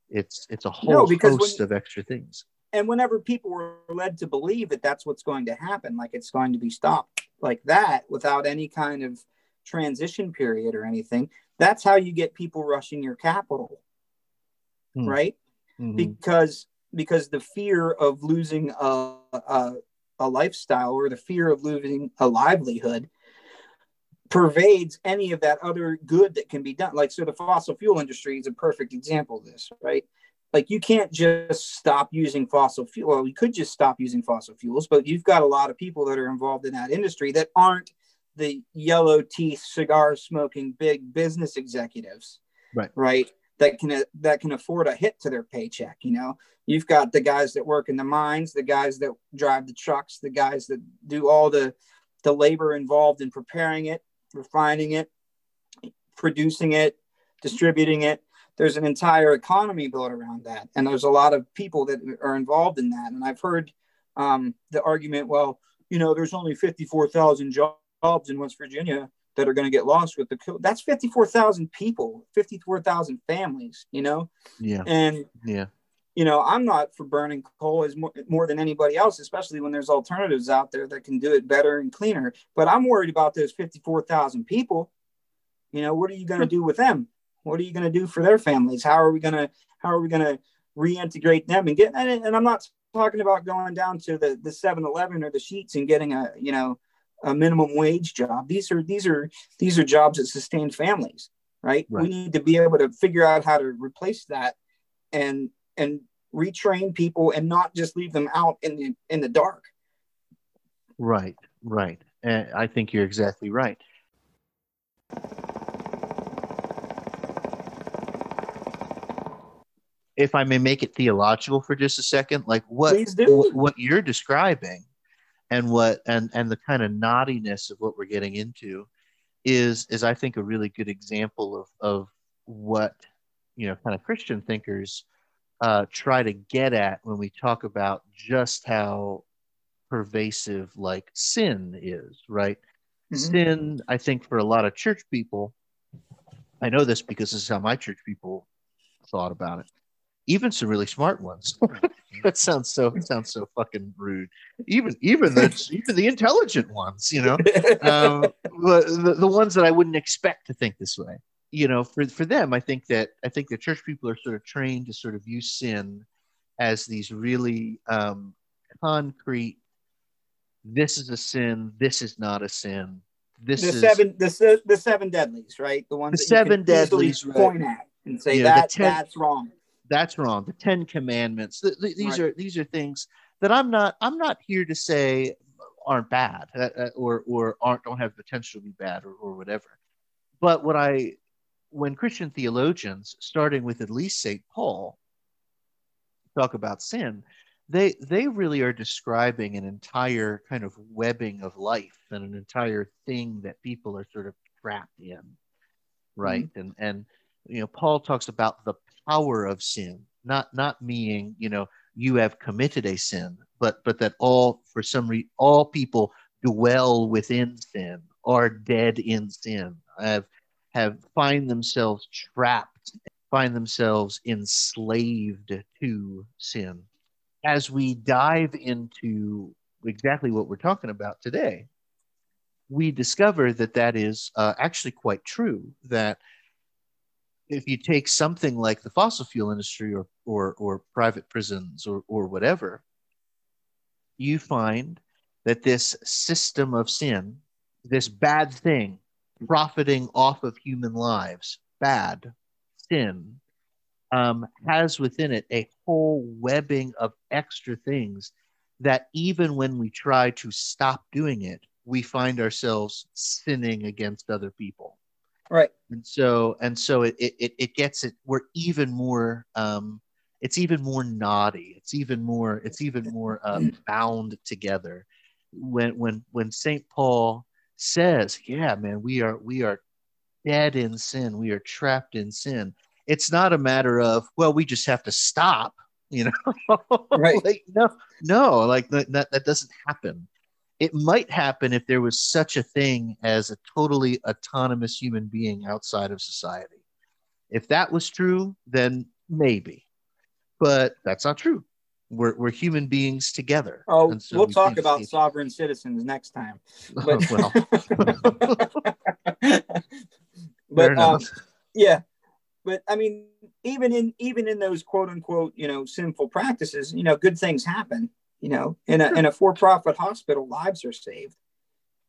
It's it's a whole No, host when- of extra things. And whenever people were led to believe that that's what's going to happen like it's going to be stopped like that without any kind of transition period or anything that's how you get people rushing your capitol Hmm. right Mhm. because because the fear of losing a, a a lifestyle or the fear of losing a livelihood pervades any of that other good that can be done like so the fossil fuel industry is a perfect example of this right like you can't just stop using fossil fuel well you could just stop using fossil fuels but you've got a lot of people that are involved in that industry that aren't the yellow teeth cigar smoking big business executives Right. right that can that can afford a hit to their paycheck you know you've got the guys that work in the mines the guys that drive the trucks the guys that do all the the labor involved in preparing it refining it producing it distributing it there's an entire economy built around that and there's a lot of people that are involved in that and i've heard um, the argument well you know there's only 54000 jobs in west virginia that are going to get lost with the co- that's 54000 people 54000 families you know Yeah, and yeah, you know, I'm not for burning coal as more, more than anybody else, especially when there's alternatives out there that can do it better and cleaner. But I'm worried about those 54,000 people. You know, what are you going to do with them? What are you going to do for their families? How are we going to how are we going to reintegrate them and get and, and I'm not talking about going down to the the 7-Eleven or the Sheetz and getting a, you know, a minimum wage job. These are these are these are jobs that sustain families, right? right? We need to be able to figure out how to replace that and and retrain people and not just leave them out in the in the dark. Right, right. And I think you're exactly right. If I may make it theological for just a second, like what what you're describing and what and and the kind of knottiness of what we're getting into is is I think a really good example of of what you know kind of Christian thinkers uh, try to get at when we talk about just how pervasive like sin is, right? Mm-hmm. Sin, I think, for a lot of church people, I know this because this is how my church people thought about it. Even some really smart ones. that sounds so sounds so fucking rude. Even even the even the intelligent ones, you know, um, the, the ones that I wouldn't expect to think this way you know, for for them, I think that I think the church people are sort of trained to sort of view sin as these really um, concrete. This is a sin. This is not a sin. This the is seven the, the seven deadlies, right? The ones the seven deadlies right. point at and say that ten, that's wrong. That's wrong. The Ten Commandments. The, the, these right. are these are things that I'm not I'm not here to say aren't bad uh, uh or or aren't don't have potential to be bad or, or whatever. But what I when Christian theologians, starting with at least St. Paul, talk about sin, they they really are describing an entire kind of webbing of life and an entire thing that people are sort of trapped in, right? Mm-hmm. And and you know, Paul talks about the power of sin, not not meaning you know you have committed a sin, but but that all for some reason all people dwell within sin, are dead in sin, have have find themselves trapped, find themselves enslaved to sin. As we dive into exactly what we're talking about today, we discover that that is uh, actually quite true. That if you take something like the fossil fuel industry or, or, or private prisons or, or whatever, you find that this system of sin, this bad thing profiting off of human lives, bad, sin, um, has within it a whole webbing of extra things that even when we try to stop doing it, we find ourselves sinning against other people. Right. And so and so it it, it gets it we're even more um it's even more knotty. It's even more it's even more uh, bound together. When when when St. Paul says, yeah, man, we are we are dead in sin. We are trapped in sin. It's not a matter of, well, we just have to stop, you know. Right. like, no, no, like that that doesn't happen. It might happen if there was such a thing as a totally autonomous human being outside of society. If that was true, then maybe. But that's not true we're, we're human beings together. Oh, so we'll we talk about sovereign citizens next time. But, well, but um, yeah, but I mean, even in even in those quote unquote you know sinful practices, you know, good things happen. You know, in a in a for profit hospital, lives are saved.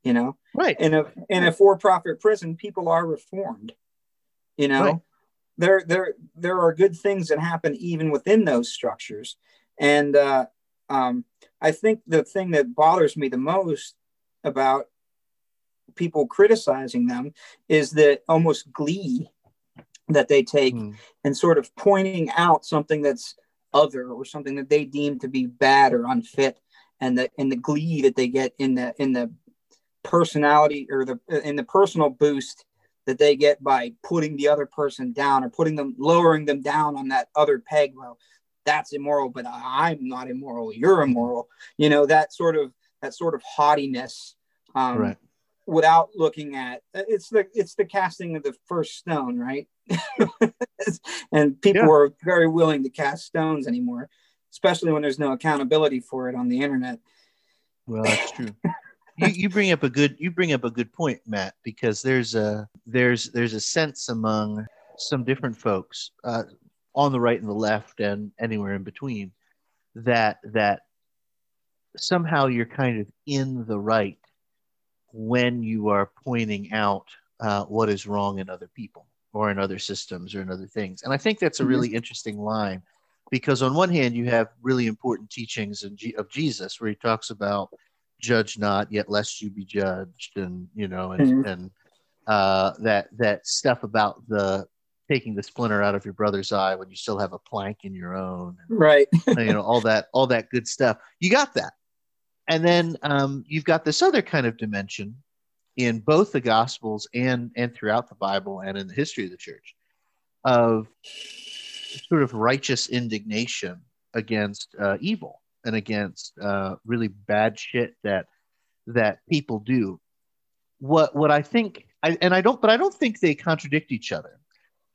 You know, right? In a in a for profit prison, people are reformed. You know. Right. There, there, there are good things that happen even within those structures and uh, um, I think the thing that bothers me the most about people criticizing them is the almost glee that they take mm. and sort of pointing out something that's other or something that they deem to be bad or unfit and the and the glee that they get in the in the personality or the in the personal boost that they get by putting the other person down or putting them lowering them down on that other peg well that's immoral, but I'm not immoral. You're immoral. You know that sort of that sort of haughtiness. Um, right. Without looking at it's the it's the casting of the first stone right and people Yeah. are very willing to cast stones anymore especially when there's no accountability for it on the internet Well, that's true. you, you bring up a good you bring up a good point, Matt, because there's a there's there's a sense among some different folks uh, on the right and the left and anywhere in between that that somehow you're kind of in the right when you are pointing out uh, what is wrong in other people or in other systems or in other things. And I think that's a Mhm. really interesting line because on one hand you have really important teachings in G- of Jesus where he talks about judge not yet lest you be judged and you know and Mhm. and uh, that that stuff about the taking the splinter out of your brother's eye when you still have a plank in your own right you know all that all that good stuff you got that and then um, you've got this other kind of dimension in both the gospels and and throughout the bible and in the history of the church of sort of righteous indignation against uh, evil and against uh, really bad shit that that people do. What what i think I, and i don't but i don't think they contradict each other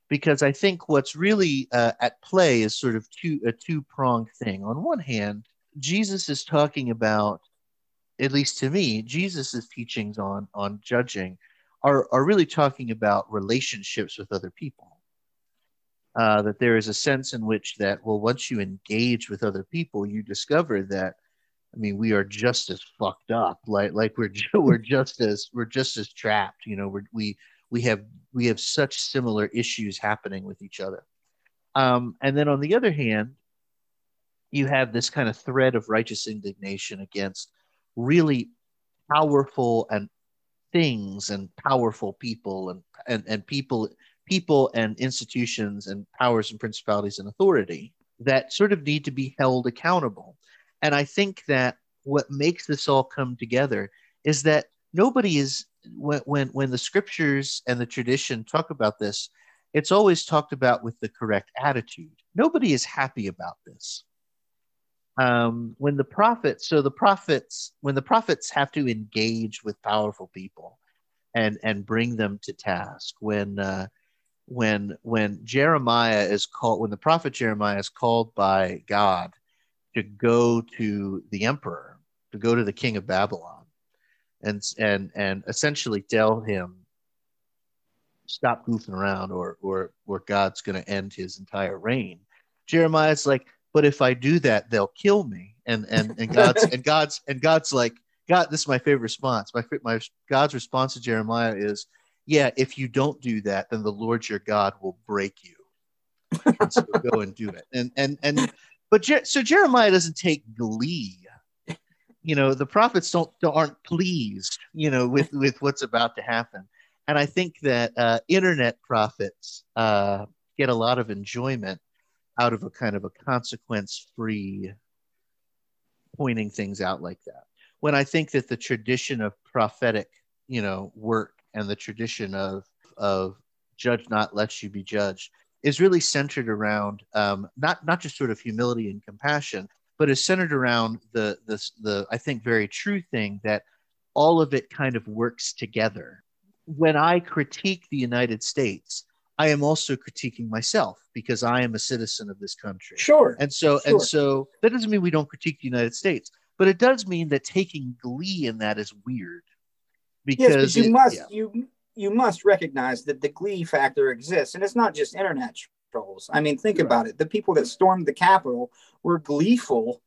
because i think what's really uh, at play is sort of two a two pronged thing. On one hand jesus is talking about at least to me jesus's teachings on on judging are are really talking about relationships with other people. Uh, that there is a sense in which that well once you engage with other people you discover that i mean we are just as fucked up. Like like we're we're just as we're just as trapped you know we're, we we have we have such similar issues happening with each other. Um, and then on the other hand you have this kind of thread of righteous indignation against really powerful and things and powerful people and and, and people people and institutions and powers and principalities and authority that sort of need to be held accountable. And I think that what makes this all come together is that nobody is when when when the scriptures and the tradition talk about this, it's always talked about with the correct attitude. Nobody is happy about this. Um, when the prophets, so the prophets, when the prophets have to engage with powerful people and and bring them to task, when uh, when when Jeremiah is called when the prophet Jeremiah is called by God to go to the emperor to go to the king of Babylon and and and essentially tell him stop goofing around or or or God's going to end his entire reign. Jeremiah's like but if I do that they'll kill me and and and God's and God's and God's like God this is my favorite response my my God's response to Jeremiah is yeah, if you don't do that, then the Lord your God will break you. And so go and do it. And and and but Je- so Jeremiah doesn't take glee. You know, the prophets don't, don't aren't pleased, you know, with with what's about to happen. And I think that uh, internet prophets uh, get a lot of enjoyment out of a kind of a consequence-free pointing things out like that. When I think that the tradition of prophetic, you know, work and the tradition of of judge not lest you be judged is really centered around um, not not just sort of humility and compassion, but is centered around the the the I think very true thing that all of it kind of works together. When I critique the United States, I am also critiquing myself because I am a citizen of this country. sure And so Sure. and so that doesn't mean we don't critique the United States, but it does mean that taking glee in that is weird. yes Because but you it- must yeah. you you must recognize that the glee factor exists and it's not just internet trolls i mean think about it the people that stormed the capitol were gleeful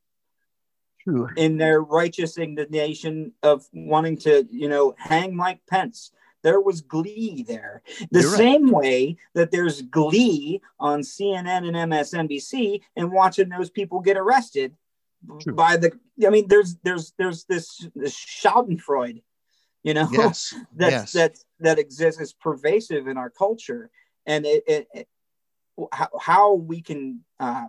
True. in their righteous indignation of wanting to, you know, hang Mike Pence. There was glee there. The You're right. same way that there's glee on CNN and MSNBC and watching those people get arrested True. by the I mean there's there's there's this, this Schadenfreude, you know, Yes. that's yes. that that exists is pervasive in our culture and it, it, it how, how we can uh,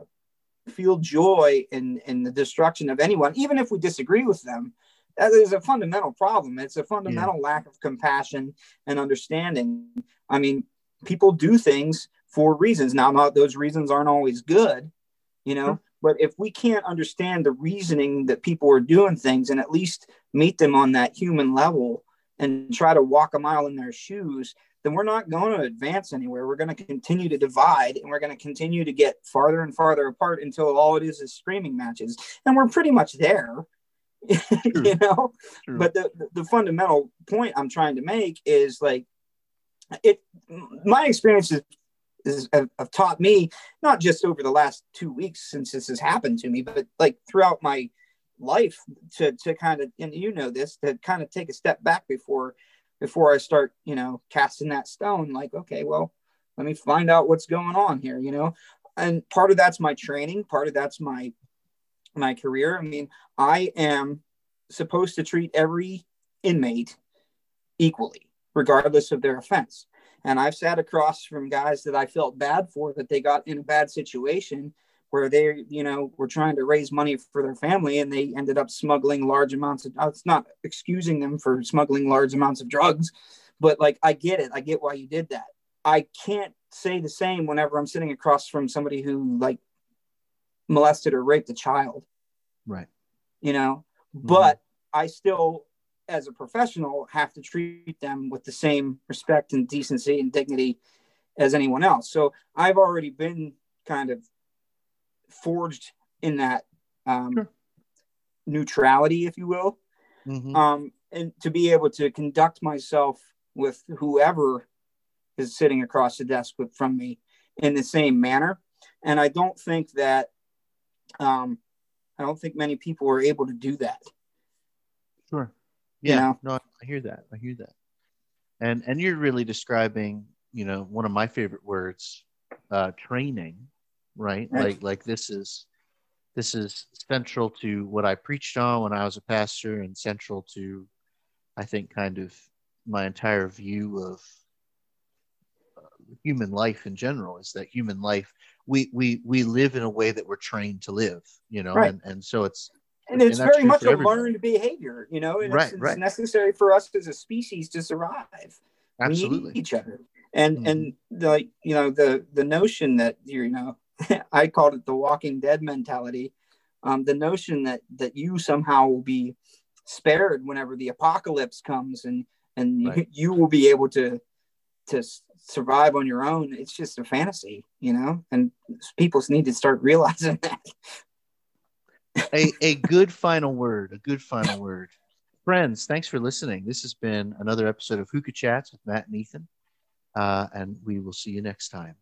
feel joy in in the destruction of anyone even if we disagree with them that is a fundamental problem. It's a fundamental lack of compassion and understanding. I mean people do things for reasons. Now not those reasons aren't always good you know mm-hmm. but if we can't understand the reasoning that people are doing things and at least meet them on that human level and try to walk a mile in their shoes, then we're not going to advance anywhere. We're going to continue to divide and we're going to continue to get farther and farther apart until all it is is screaming matches. And we're pretty much there, you know? True. But the, the fundamental point I'm trying to make is like, it, my experiences is, have, have taught me not just over the last two weeks since this has happened to me, but like throughout my life to to kind of and you know this to kind of take a step back before before I start you know casting that stone like okay well let me find out what's going on here you know and part of that's my training part of that's my my career I mean I am supposed to treat every inmate equally regardless of their offense and I've sat across from guys that I felt bad for that they got in a bad situation where they, you know, were trying to raise money for their family and they ended up smuggling large amounts of, it's not excusing them for smuggling large amounts of drugs, but like, I get it. I get why you did that. I can't say the same whenever I'm sitting across from somebody who like molested or raped a child. Right. You know, mm-hmm. but I still, as a professional, have to treat them with the same respect and decency and dignity as anyone else. So I've already been kind of forged in that um, sure. neutrality, if you will, mm-hmm. um, and to be able to conduct myself with whoever is sitting across the desk with, from me in the same manner. And I don't think that um, I don't think many people are able to do that. Sure. Yeah. You know? No, I hear that. I hear that. And and you're really describing, you know, one of my favorite words, uh, training right? right? Like like this is this is central to what I preached on when I was a pastor, and central to, I think, kind of my entire view of human life in general. Is that human life we we we live in a way that we're trained to live, you know, right. and and so it's and it's and very much a learned behavior, you know, and right, it's, it's necessary for us as a species to survive. Absolutely, each other, and mm-hmm. and like you know the the notion that you know I called it the Walking Dead mentality. Um, the notion that that you somehow will be spared whenever the apocalypse comes, and and right. you, you will be able to to survive on your own. It's just a fantasy, you know. And people need to start realizing that. a a good final word. A good final word. Friends, thanks for listening. This has been another episode of Hookah Chats with Matt and Ethan, uh, and we will see you next time.